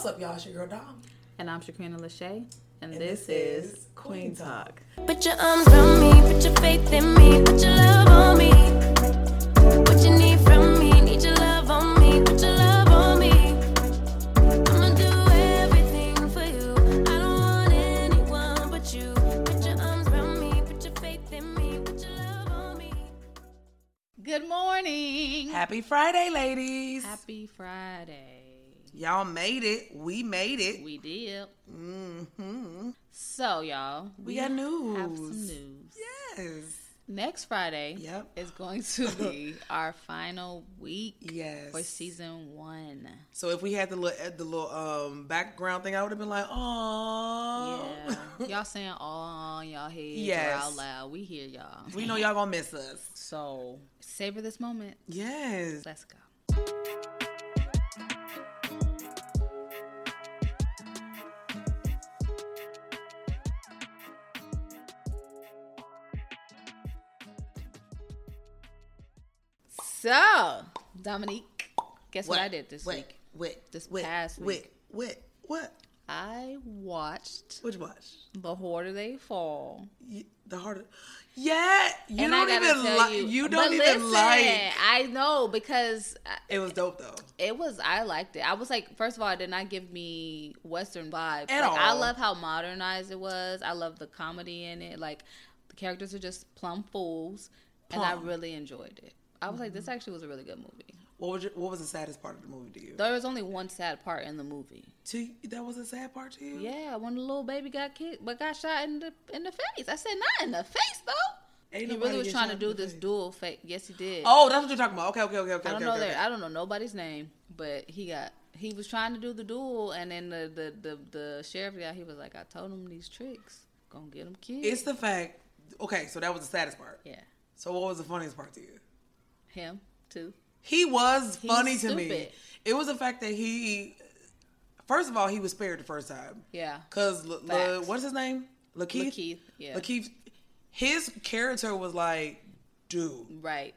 What's up, y'all? It's your girl Dom. And I'm Shaqrina Lachey, and, And this, this is is Queen Queen Talk. Put your arms around me, put your faith in me, put your love on me. What you need from me, need your love on me, put your love on me. I'ma do everything for you. I don't want anyone but you. Put your arms around me, put your faith in me, put your love on me. Good morning. Happy Friday, ladies. Happy Friday. Y'all made it. We made it. We did. hmm So, y'all, We got news. have some news. Yes. Next Friday Yep. is going to be our final week Yes. for season one. So if we had the little the little um background thing, I would have been like, oh. Yeah. y'all saying all y'all heads Yes. out loud. We hear y'all. we know y'all gonna miss us. So, savor this moment. Yes. Let's go. So, Dominique, guess what, I did this what, week? What? This what, past what, week. What? What? I watched Which watch? The Harder They Fall. The harder. Yeah, you and don't even like. you, You don't even listen, like. I know because uh, It was dope though. It was. I liked it. I was like, first of all, it did not give me Western vibes. At like, I love how modernized it was. I love the comedy in it. Like the characters are just plum fools, and I really enjoyed it. I was like, this mm-hmm. actually was a really good movie. What was your, What was the saddest part of the movie to you? There was only one sad part in the movie. To that was a sad part to you. Yeah, when the little baby got kicked, but got shot in the in the face. I said, not in the face though. Ain't he really was trying to do this face. dual face. Yes, he did. Oh, that's what you're talking about. Okay, okay, okay, okay. I don't okay, know okay, their, okay. I don't know nobody's name, but he got he was trying to do the duel, and then the the the, the sheriff guy he was like, I told him these tricks gonna get him killed. It's the fact. Okay, so that was the saddest part. yeah, So what was the funniest part to you? Him too. He was He's funny to me. It was the fact that he, first of all, he was spared the first time. Yeah, Cause what's his name? Lakeith. Lakeith, yeah. Lakeith. His character was like, dude, right.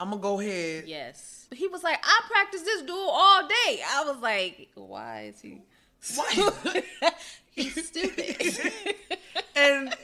I'm gonna go ahead. Yes, he was like, I practice this duel all day. I was like, why is he? Why? He's stupid. and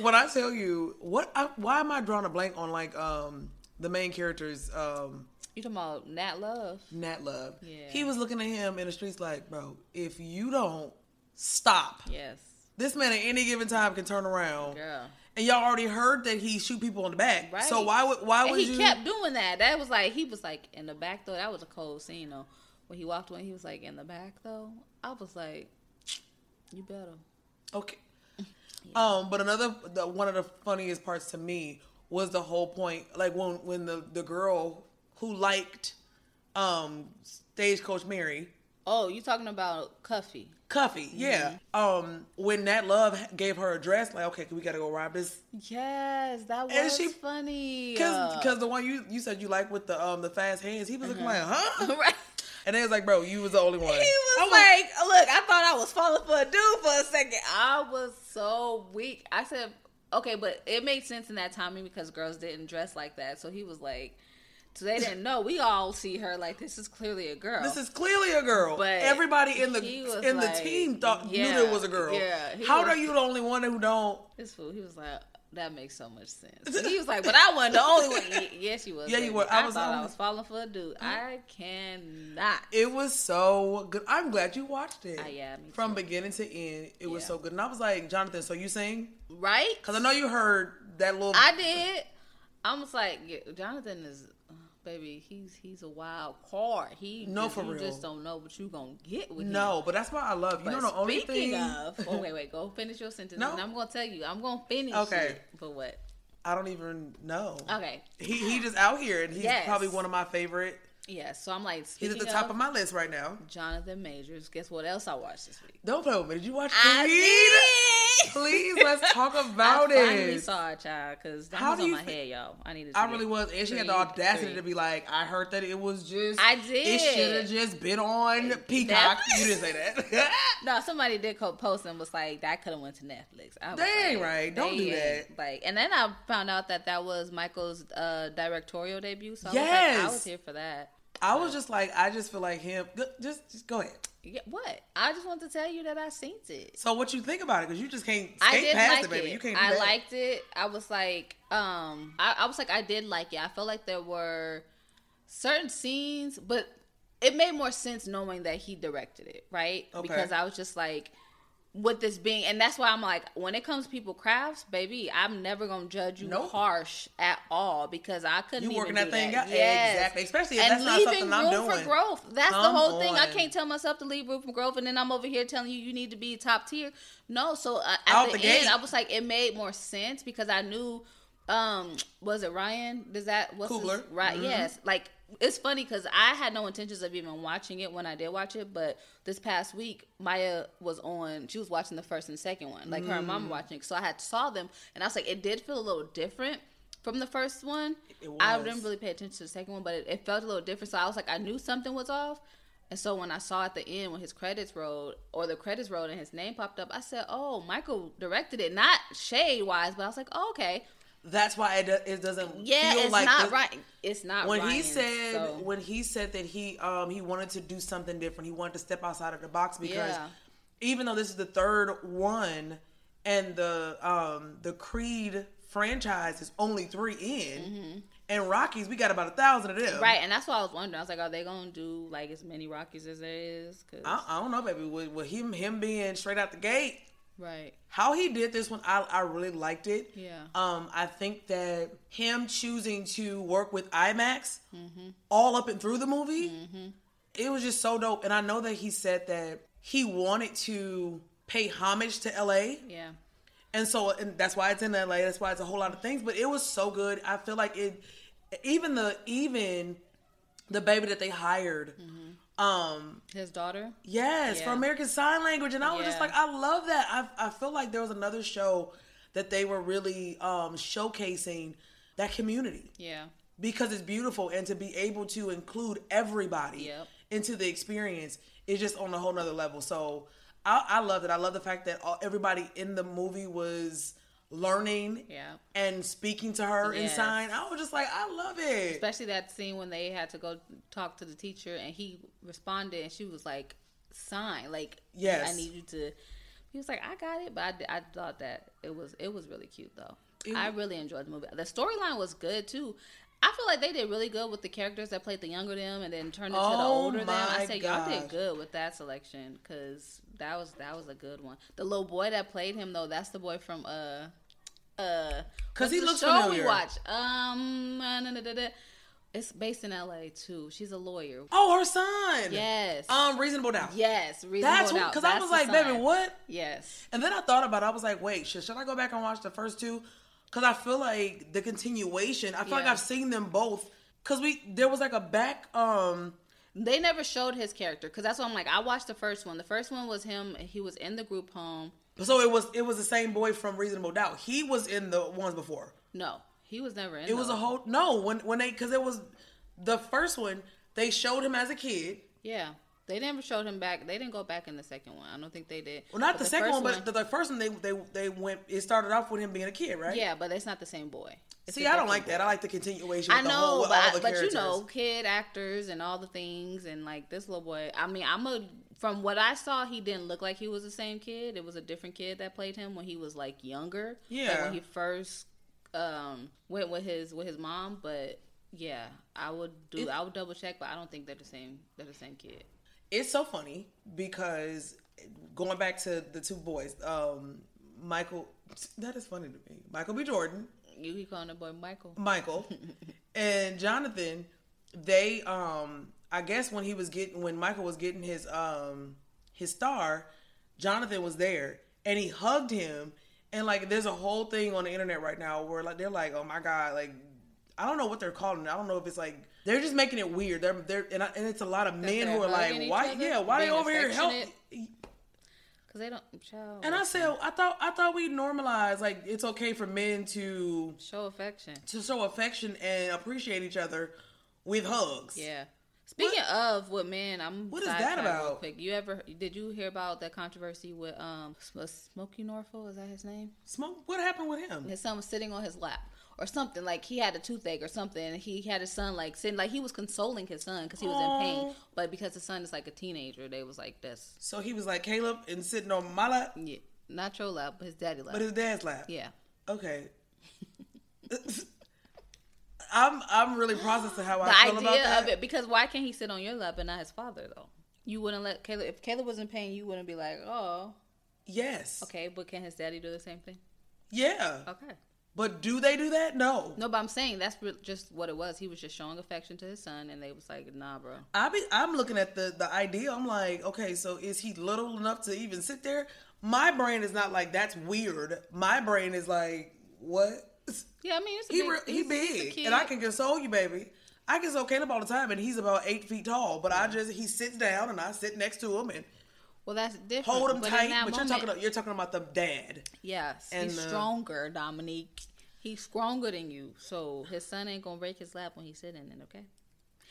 when I tell you what, I, why am I drawing a blank on like um the main character's um you talking about Nat Love? Nat Love? Yeah. He was looking at him in the streets like, bro, if you don't stop, Yes, this man at any given time can turn around. Yeah. And y'all already heard that he shoot people in the back. Right. So why would why And would he you? kept doing that. That was like he was like in the back though. That was a cold scene though. When he walked away, he was like in the back though. I was like, you better. Okay. Um, but another the, one of the funniest parts to me was the whole point, like when when the the girl who liked um stagecoach Mary Oh, you talking about Cuffee? Cuffee, yeah. Um, when Nat Love gave her a dress, like, okay, we gotta go rob this, Yes, that was And she- funny. cause Uh, cause the one you you said you like with the um the fast hands, he was looking like, huh? right. And they was like, bro, you was the only one. He was like, look, I thought I was falling for a dude for a second. I was so weak. I said, okay, but it made sense in that timing because girls didn't dress like that. So he was like, so they didn't know. We all see her like this is clearly a girl. This is clearly a girl. But everybody in the in like- the team thought knew yeah, there was a girl. yeah, How was- are you the only one who don't? this fool. He was like, that makes so much sense. And he was like, but I wasn't the only one. Yes, you was. Yeah, you were. I I, was thought I was falling for a dude. I cannot. It was so good. I'm glad you watched it. Ah, yeah, From too. beginning to end, it was Yeah. so good. And I was like, Jonathan, so you sing? Right? Because I know you heard that little. I did. I was like, Jonathan is, uh, baby. He's he's a wild card. He No, just, for you real. just don't know what you gonna get with him. no, but that's why I love you. But know the only thing of, oh wait, wait, go finish your sentence. No. And I'm gonna tell you. I'm gonna finish. Okay. it. But what? I don't even know. Okay. He he just out here and he's Yes. probably one of my favorite. Yeah. So I'm like, He's at the top of my list right now. Jonathan Majors. Guess what else I watched this week? Don't play with me. Did you watch I Creed? did. Please let's talk about it. I finally saw it, child, because that How was on my fe- head, y'all. I needed. To I really was, and she had the audacity three. to be like, "I heard that it was just." I did. It should have just been on Peacock. Netflix? You didn't say that. No, somebody did post and was like, "That could have went to Netflix." I was ain't like, right. Don't do that. Like, and then I found out that that was Michael's uh, directorial debut. So I was like, Yes. I was here for that. I was just like, I just feel like him. Just, just go ahead. Yeah, what? I just want to tell you that I seen it. So what you think about it? Because you just can't skate I did past like it, baby. it. You can't. I that. liked it. I was like, um, I, I was like, I did like it. I felt like there were certain scenes, but it made more sense knowing that he directed it, right? Okay. Because I was just like, with this being, and that's why I'm like, when it comes to people crafts, baby, I'm never gonna judge you Nope. harsh at all because I couldn't. You working that thing that. out? Yes. Exactly. Especially if and that's not leaving something I'm room doing. for growth. That's Come the whole thing. I can't tell myself to leave room for growth, and then I'm over here telling you you need to be top tier. No, so uh, at Out the, the end. I was like, it made more sense because I knew. Um, was it Ryan? Does that what's his- Coogler. right? Mhm. Yes. Like it's funny because I had no intentions of even watching it when I did watch it, but this past week Maya was on. She was watching the first and second one, like her and Mm. mom watching. So I had saw them, and I was like, it did feel a little different from the first one. It I didn't really pay attention to the second one, but it, it felt a little different. So I was like, I knew something was off. And so when I saw at the end when his credits rolled or the credits rolled and his name popped up, I said, "Oh, Michael directed it, not shade wise." But I was like, oh, "Okay, That's why it, do- it doesn't yeah, feel it's like not the- right. It's not when he said so- when he said that he um he wanted to do something different he wanted to step outside of the box because Yeah. even though this is the third one and the um the creed franchise is only three in and rockies we got about a thousand of them Mm-hmm. right, and that's why I was wondering. I was like, are they gonna do like as many Rockies as there is? 'Cause- I, I don't know baby with, with him him being straight out the gate right, how he did this one I, I really liked it. Yeah. um i think that him choosing to work with imax Mm-hmm. all up and through the movie it was just so dope. And i know that he said that he wanted to pay homage to la yeah, and so and that's why it's in la that's why it's a whole lot of things but it was so good. I feel like it even the even the baby that they hired um his daughter. Yes, for American Sign Language, and I was just like, I love that. I I feel like there was another show that they were really um, showcasing that community Yeah, because it's beautiful, and to be able to include everybody Yep. into the experience is just on a whole nother level. So I, I love it. I love the fact that all, everybody in the movie was learning yeah. and speaking to her in sign. I was just like, I love it. Especially that scene when they had to go talk to the teacher and he responded and she was like, "Sign, like, Yes. I need you to." He was like, "I got it," but I, I thought that it was it was really cute though. It- I really enjoyed the movie. The storyline was good too. I feel like they did really good with the characters that played the younger them and then turned into the Oh older them. I say y'all did good with that selection because that was that was a good one. The little boy that played him though, that's the boy from uh uh 'Cause what's he looks show familiar. we watch. Um, it's based in L.A. too. She's a lawyer. Oh, her son. Yes. Um, Reasonable Doubt. yes. Reasonable That's Doubt. because I was like, son. baby, what? Yes. And then I thought about it. I was like, wait, should, should I go back and watch the first two? Because I feel like the continuation. I feel like I've seen them both. Because we there was like a back. Um, They never showed his character because that's why I'm like, I watched the first one. The first one was him. He was in the group home. So it was it was the same boy from Reasonable Doubt. He was in the ones before. No, he was never in. It was a whole no when when they because it was the first one. They showed him as a kid. Yeah. They never showed him back. They didn't go back in the second one. I don't think they did. Well, not But the, second one, but the, the first one they they they went. It started off with him being a kid, right? yeah, but it's not the same boy. It's See, I don't like boy. that. I like the continuation. I the know, whole, but I- the but you know, kid actors and all the things, and like this little boy. I mean, I'm a from what I saw, he didn't look like he was the same kid. It was a different kid that played him when he was like younger. like, Yeah. when he first um went with his with his mom. But yeah, I would do. It- I would double check, but I don't think they're the same. They're the same kid. it's so funny because going back to the two boys, um, Michael, that is funny to me. Michael B. Jordan, You keep calling the boy Michael. Michael, and Jonathan. They, um, I guess when he was getting when Michael was getting his um his star, Jonathan was there and he hugged him. And like, there's a whole thing on the internet right now where like they're like, oh my god, like I don't know what they're calling it. I don't know if it's like they're just making it weird. They're they're and, I, and it's a lot of men who are like, why? other, Yeah, why they over here help? Cause they don't. Child, And I said, I thought I thought we normalized like it's okay for men to show affection. to show affection and appreciate each other with hugs. Yeah. Speaking of with men, I'm What is that real about? Quick, you ever did you hear about that controversy with um Smokie Norful? Is that his name? Smoke. What happened with him? His son was sitting on his lap or something like he had a toothache or something. He had his son like sitting like he was consoling his son because he was in pain, but because his son is like a teenager, they was like this. So he was like Caleb and sitting on my lap, Yeah, not your lap, but his daddy lap. but his dad's lap. yeah. Okay. I'm I'm really processing how I feel about idea that. of it because why can't he sit on your lap and not his father though? You wouldn't let Caleb if Caleb was in pain, you wouldn't be like, oh, Yes. okay, but can his daddy do the same thing? Yeah. Okay. But do they do that? No. No, but I'm saying that's just what it was. He was just showing affection to his son, and they was like, nah, bro. I be I'm looking at the the idea. I'm like, okay, so is he little enough to even sit there? My brain is not like that's weird. My brain is like, what? Yeah, I mean, it's a He big, re- he he's- he's a big, and I can console you, baby. I console Caleb all the time, and he's about eight feet tall. But I just he sits down, and I sit next to him and Well, that's different. hold him But tight. But you're talking about, you're talking about the dad. Yes, and he's the- stronger, Dominique. He's stronger than you, so his son ain't gonna break his lap when he's sitting in it. Okay.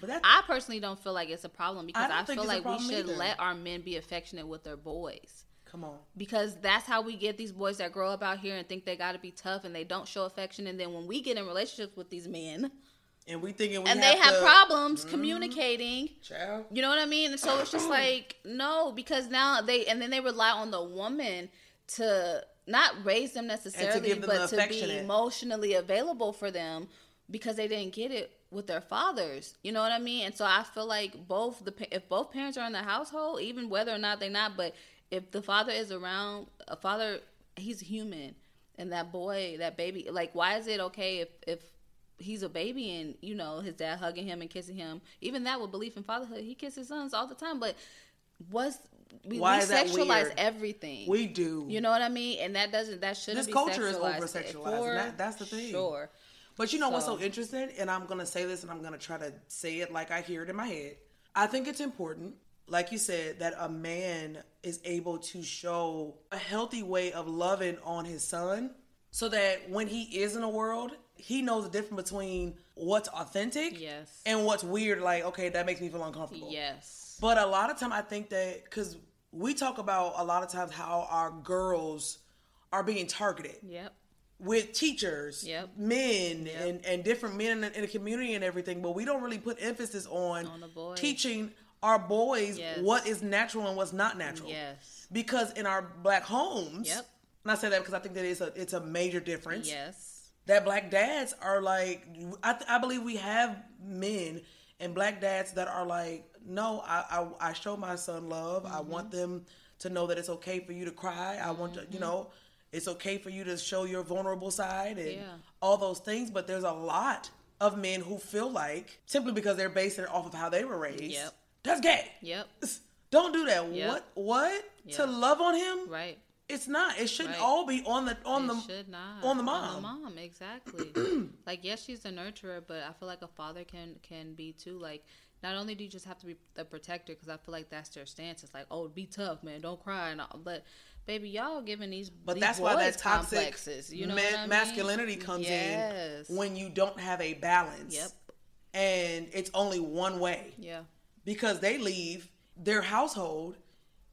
But that I personally don't feel like it's a problem because don't I, feel like we should either. let our men be affectionate with their boys. Come on. because that's how we get these boys that grow up out here and think they got to be tough and they don't show affection and then when we get in relationships with these men And we thinking we and have they have to, problems mm-hmm. communicating Child. you know what i mean and so it's just like no because now they and then they rely on the woman to not raise them necessarily give them but the to be emotionally available for them because they didn't get it with their fathers you know what i mean and so i feel like both the if both parents are in the household even whether or not they're not but if the father is around a father he's human and that boy that baby like why is it okay if if he's a baby and you know his dad hugging him and kissing him even that with belief in fatherhood he kisses sons all the time but what's we, Why we sexualize everything We do. you know what I mean? And that doesn't that shouldn't This be culture is sexualized. over-sexualized, that- that's the thing. Sure. But you know what's so So- interesting? And I'm going to say this and I'm going to try to say it like I hear it in my head. I think it's important, like you said, that a man is able to show a healthy way of loving on his son so that when he is in a world, he knows the difference between what's authentic Yes. and what's weird. Like, okay, that makes me feel uncomfortable. Yes. But a lot of time, I think that because we talk about a lot of times how our girls are being targeted Yep. With teachers, Yep. men, and, and different men in the, in the community and everything, but we don't really put emphasis on, On teaching our boys Yes. what is natural and what's not natural. Yes. Because in our black homes, Yep. and I say that because I think that it's a it's a major difference. Yes. That black dads are like, I, th- I believe we have men and black dads that are like, no, I I, I show my son love. I want mm-hmm. them to know that it's okay for you to cry. I want to, you mm-hmm. know, it's okay for you to show your vulnerable side and Yeah. all those things. But there's a lot of men who feel like simply because they're basing it off of how they were raised, Yep. that's gay. Yep. Don't do that. Yep. What? What? Yeah. To love on him? Right. It's not. It shouldn't Right. all be on the on it the should not on the mom. On the mom. exactly. like yes, she's a nurturer, but I feel like a father can can be too. Like not only do you just have to be the protector, because I feel like that's their stance. It's like, oh, be tough, man, don't cry, and all. But baby, y'all giving these But these that's why that toxic complexes. You know ma- what I mean? masculinity comes Yes. in when you don't have a balance. Yep. And it's only one way Yeah. because they leave their household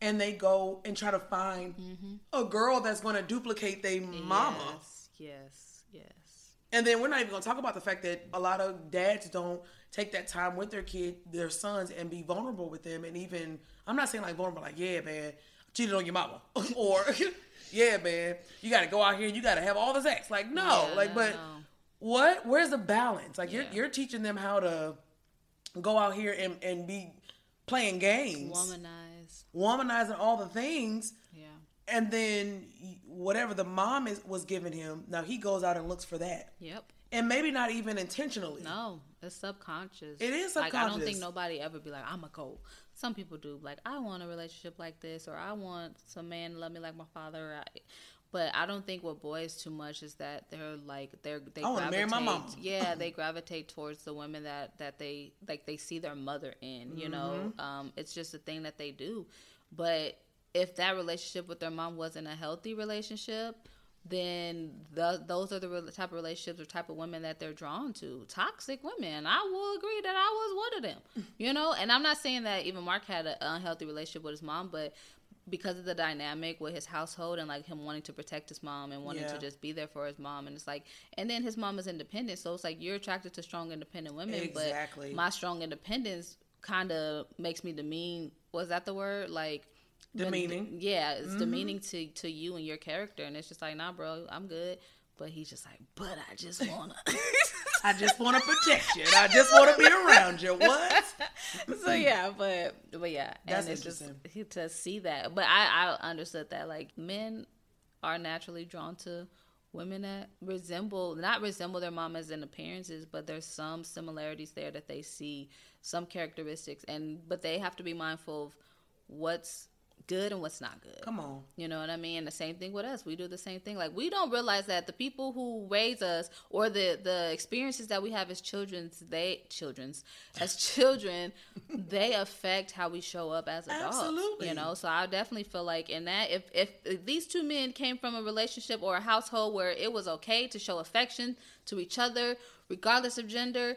and they go and try to find mm-hmm. a girl that's going to duplicate their mama. Yes. Yes. Yes. And then we're not even going to talk about the fact that a lot of dads don't take that time with their kid, their sons, and be vulnerable with them. And even, I'm not saying like vulnerable, like, yeah, man, cheated on your mama. or, yeah, man, you got to go out here and you got to have all the sex. Like, no. Yeah, like, but no. what? Where's the balance? Like, you're, you're teaching them how to go out here and, and be playing games, Womanize. womanizing all the things Yeah. and then whatever the mom is was giving him now he goes out and looks for that Yep. And maybe not even intentionally No, it's subconscious. It is Like I don't think nobody ever be like, I'm a go. Some people do. Like I want a relationship like this, or I want some man to love me like my father. I, but I don't think with boys too much is that they're like they're they I wanna marry my gravitate- mama. Yeah, they gravitate towards the women that that they like they see their mother in. You know, Mm-hmm. um, it's just a thing that they do. But if that relationship with their mom wasn't a healthy relationship, then the, those are the type of relationships or type of women that they're drawn to. Toxic women. I will agree that I was one of them. You know, and I'm not saying that even Mark had an unhealthy relationship with his mom, but because of the dynamic with his household and like him wanting to protect his mom and wanting Yeah. to just be there for his mom and it's like and then his mom is independent so it's like you're attracted to strong independent women Exactly. but my strong independence kind of makes me demean was that the word like Demeaning. yeah it's demeaning mm-hmm. to to you and your character and it's just like nah bro i'm good but he's just like but i just wanna I just want to protect you. and I just want to be around you. What? so yeah, but but yeah, That's and it's just interesting. to see that. But I I understood that like men are naturally drawn to women that resemble not resemble their mamas in appearances, but there's some similarities there that they see some characteristics, and but they have to be mindful of what's good and what's not good. Come on. You know what I mean? The same thing with us. We do the same thing. Like we don't realize that the people who raise us or the the experiences that we have as children's they children's as children, they affect how we show up as adults. Absolutely. You know, so I definitely feel like in that if, if if these two men came from a relationship or a household where it was okay to show affection to each other, regardless of gender,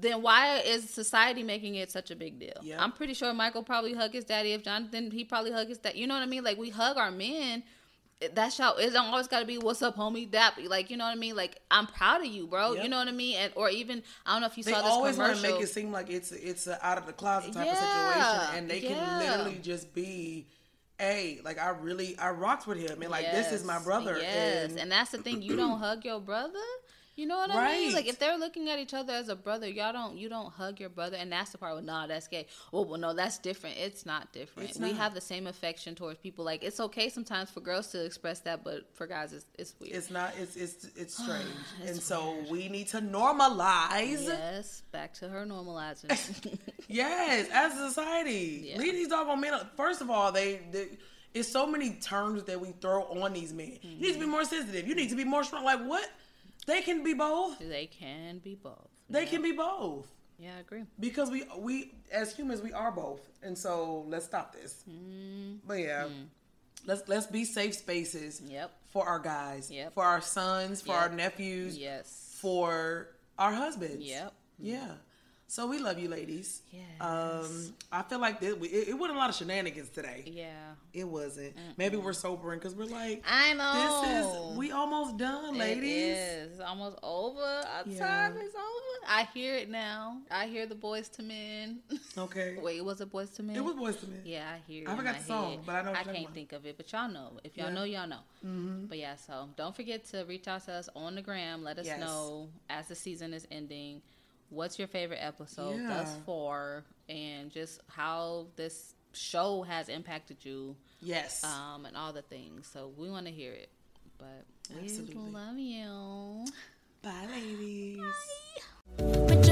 then why is society making it such a big deal? Yeah. I'm pretty sure Michael probably hug his daddy. If Jonathan, he probably hug his dad. You know what I mean? Like we hug our men. That's how it don't always got to be what's up, homie. That like you know what I mean. Like I'm proud of you, bro. Yep. You know what I mean. And or even I don't know if you They saw this always want to commercial. make it seem like it's it's a out of the closet type Yeah, of situation, and they yeah. can literally just be, hey, like I really I rocked with him, and like this is my brother. Yes, and, and, that's the thing. You don't hug your brother. You know what I Right. mean? Like if they're looking at each other as a brother, y'all don't you don't hug your brother, and that's the part where nah, that's gay. Oh well, no, that's different. It's not different. It's we not. have the same affection towards people. Like it's okay sometimes for girls to express that, but for guys, it's it's weird. it's not it's it's it's strange, It's and so weird. we need to normalize. yes, back to her normalizing. Yes, as a society, Yeah. leave these doggone men. First of all, they, they it's so many terms that we throw on these men. You need to be mm-hmm. more sensitive. You need to be more strong. Like what? They can be both. they can be both. They Yeah. can be both Yeah, I agree. because we we as humans we are both, and so let's stop this. Mm-hmm. But yeah, let's let's be safe spaces. Yep. For our guys, Yep. for our sons, for our nephews, Yes. for our husbands. Yep. Yeah. So we love you, ladies. Yes. Um, I feel like this, it, it wasn't a lot of shenanigans today. Yeah. It wasn't. Maybe we're sobering because we're like, I know. this is we almost done, ladies. It is almost over. Our Yeah. time is over. I hear it now. I hear the Boyz II Men. Okay. Wait, it was it Boyz II Men? It was Boyz II Men. Yeah, I hear. It I forgot the song, head. but I know I can't think of it, but y'all know. If y'all Yeah. know, y'all know. Mm-hmm. But yeah, so don't forget to reach out to us on the gram. Let us Yes. know as the season is ending. What's your favorite episode Yeah. thus far, and just how this show has impacted you, Yes. um, and all the things. So we want to hear it. But we Absolutely. love you. Bye, ladies. Put